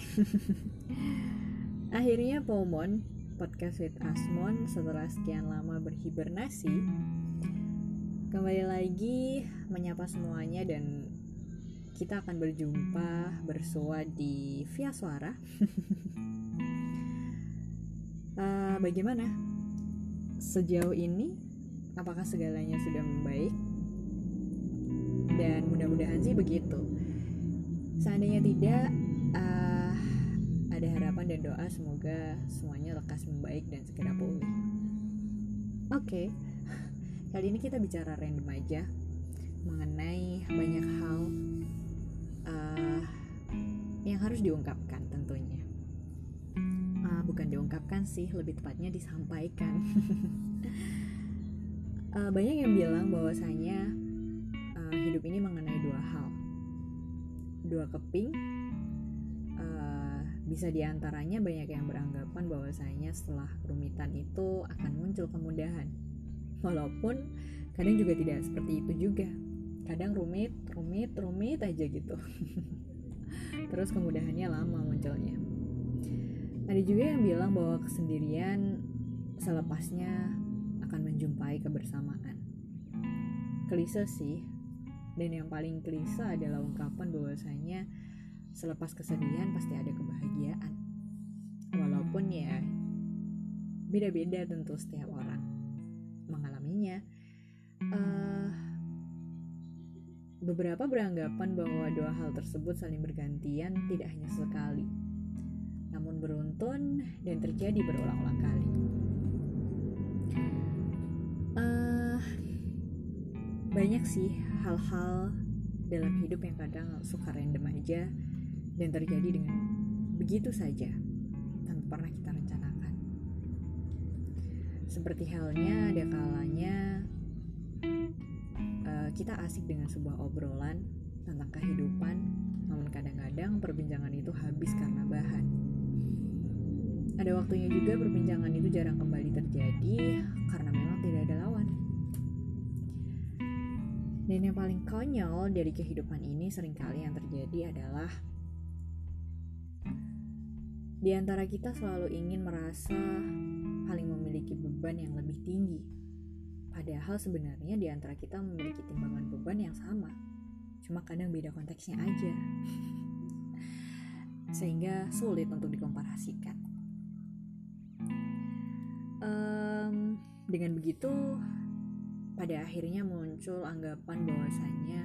Akhirnya Pomon podcast with Asmon setelah sekian lama berhibernasi kembali lagi menyapa semuanya dan kita akan berjumpa bersua di via suara. uh, bagaimana sejauh ini? Apakah segalanya sudah membaik? Dan mudah-mudahan sih begitu. Seandainya tidak, uh, ada harapan dan doa semoga semuanya lekas membaik dan segera pulih. Oke, okay. kali ini kita bicara random aja mengenai banyak hal uh, yang harus diungkapkan tentunya. Uh, bukan diungkapkan sih, lebih tepatnya disampaikan. uh, banyak yang bilang bahwasanya uh, hidup ini mengenai dua hal, dua keping bisa di antaranya banyak yang beranggapan bahwasanya setelah kerumitan itu akan muncul kemudahan. Walaupun kadang juga tidak seperti itu juga. Kadang rumit, rumit, rumit aja gitu. Terus kemudahannya lama munculnya. Ada juga yang bilang bahwa kesendirian selepasnya akan menjumpai kebersamaan. Klise sih, dan yang paling klise adalah ungkapan bahwasanya selepas kesedihan pasti ada kebahagiaan. Walaupun ya beda-beda tentu setiap orang mengalaminya. Uh, beberapa beranggapan bahwa dua hal tersebut saling bergantian tidak hanya sekali, namun beruntun dan terjadi berulang-ulang kali. Uh, banyak sih hal-hal dalam hidup yang kadang suka random aja dan terjadi dengan begitu saja tanpa pernah kita rencanakan. Seperti halnya ada kalanya uh, kita asik dengan sebuah obrolan tentang kehidupan, namun kadang-kadang perbincangan itu habis karena bahan. Ada waktunya juga perbincangan itu jarang kembali terjadi karena memang tidak ada lawan. Dan yang paling konyol dari kehidupan ini sering kali yang terjadi adalah di antara kita selalu ingin merasa paling memiliki beban yang lebih tinggi. Padahal sebenarnya di antara kita memiliki timbangan beban yang sama. Cuma kadang beda konteksnya aja. Sehingga sulit untuk dikomparasikan. Um, dengan begitu, pada akhirnya muncul anggapan bahwasanya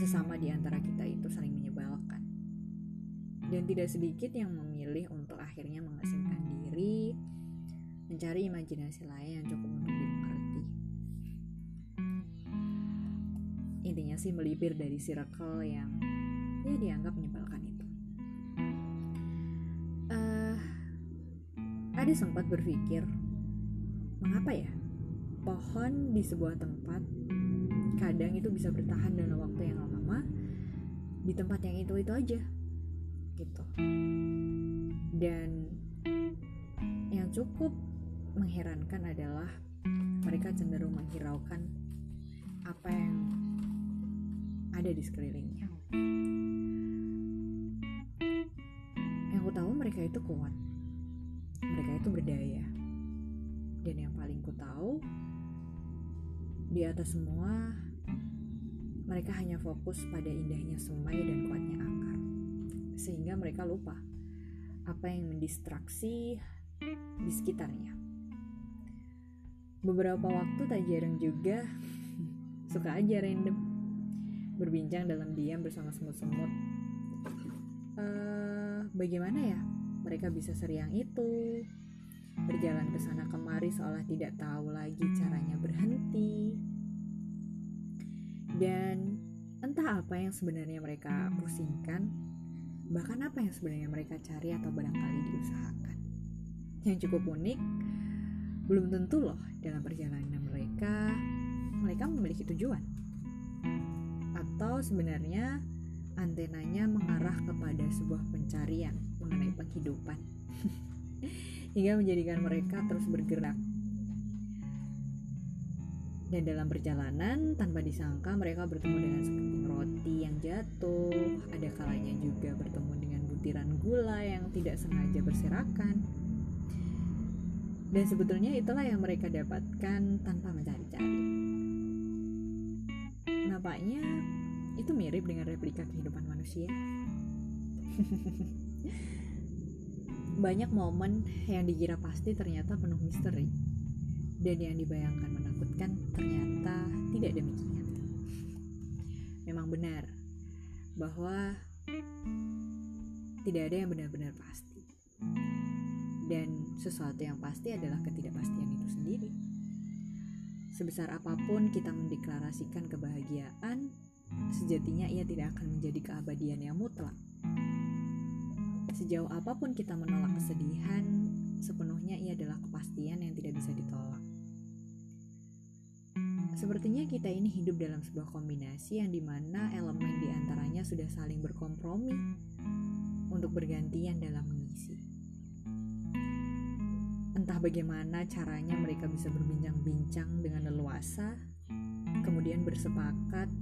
sesama di antara kita itu saling menyebalkan dan tidak sedikit yang memilih untuk akhirnya mengasingkan diri, mencari imajinasi lain yang cukup untuk dimengerti. Intinya sih melipir dari circle yang ya dianggap menyebalkan itu. Uh, ada sempat berpikir, mengapa ya pohon di sebuah tempat kadang itu bisa bertahan dalam waktu yang lama di tempat yang itu itu aja gitu. Dan yang cukup mengherankan adalah mereka cenderung menghiraukan apa yang ada di sekelilingnya. Yang ku tahu mereka itu kuat. Mereka itu berdaya. Dan yang paling ku tahu di atas semua mereka hanya fokus pada indahnya semai dan kuatnya akar sehingga mereka lupa apa yang mendistraksi di sekitarnya. Beberapa waktu tak jarang juga suka aja random berbincang dalam diam bersama semut-semut. Uh, bagaimana ya mereka bisa seriang itu? Berjalan ke sana kemari seolah tidak tahu lagi caranya berhenti. Dan entah apa yang sebenarnya mereka pusingkan bahkan apa yang sebenarnya mereka cari atau barangkali diusahakan. Yang cukup unik, belum tentu loh dalam perjalanan mereka, mereka memiliki tujuan. Atau sebenarnya antenanya mengarah kepada sebuah pencarian mengenai penghidupan. Hingga menjadikan mereka terus bergerak. Dan dalam perjalanan, tanpa disangka mereka bertemu dengan sekeping roti yang jatuh. Ada kalanya juga bertemu dengan butiran gula yang tidak sengaja berserakan. Dan sebetulnya itulah yang mereka dapatkan tanpa mencari-cari. Nampaknya itu mirip dengan replika kehidupan manusia. Banyak momen yang dikira pasti ternyata penuh misteri dan yang dibayangkan menakutkan ternyata tidak demikian. Memang benar bahwa tidak ada yang benar-benar pasti. Dan sesuatu yang pasti adalah ketidakpastian itu sendiri. Sebesar apa pun kita mendeklarasikan kebahagiaan, sejatinya ia tidak akan menjadi keabadian yang mutlak. Sejauh apa pun kita menolak kesedihan, sepenuhnya ia adalah kepastian yang tidak bisa ditolak. Sepertinya kita ini hidup dalam sebuah kombinasi yang di mana elemen di antaranya sudah saling berkompromi untuk bergantian dalam mengisi. Entah bagaimana caranya mereka bisa berbincang-bincang dengan leluasa, kemudian bersepakat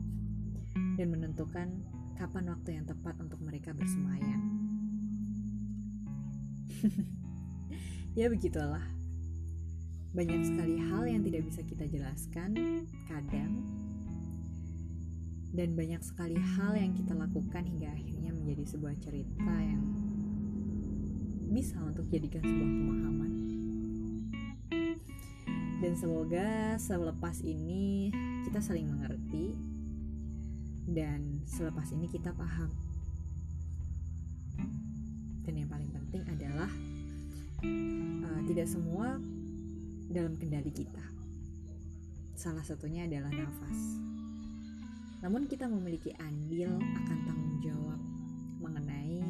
dan menentukan kapan waktu yang tepat untuk mereka bersemayam. ya begitulah banyak sekali hal yang tidak bisa kita jelaskan kadang. Dan banyak sekali hal yang kita lakukan hingga akhirnya menjadi sebuah cerita yang bisa untuk jadikan sebuah pemahaman. Dan semoga selepas ini kita saling mengerti dan selepas ini kita paham. Dan yang paling penting adalah uh, tidak semua dalam kendali kita. Salah satunya adalah nafas. Namun kita memiliki andil akan tanggung jawab mengenai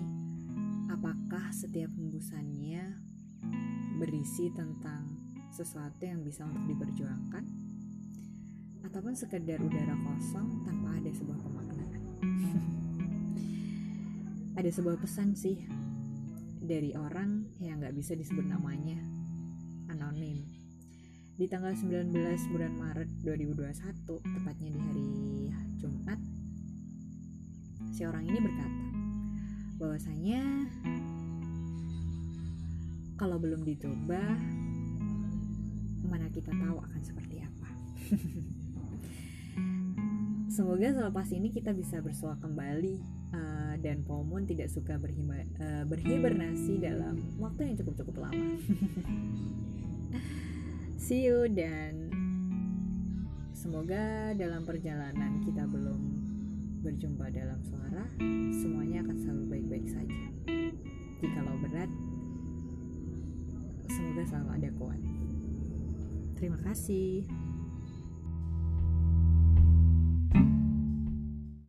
apakah setiap hembusannya berisi tentang sesuatu yang bisa untuk diperjuangkan ataupun sekedar udara kosong tanpa ada sebuah pemaknaan. ada sebuah pesan sih dari orang yang nggak bisa disebut namanya anonim di tanggal 19 bulan Maret 2021, tepatnya di hari Jumat, si orang ini berkata bahwasanya kalau belum dicoba, mana kita tahu akan seperti apa. Semoga selepas ini kita bisa bersua kembali uh, dan Pomon tidak suka berhima, uh, berhibernasi dalam waktu yang cukup-cukup lama. see you dan semoga dalam perjalanan kita belum berjumpa dalam suara semuanya akan selalu baik-baik saja. Jikalau berat semoga selalu ada kuat. Terima kasih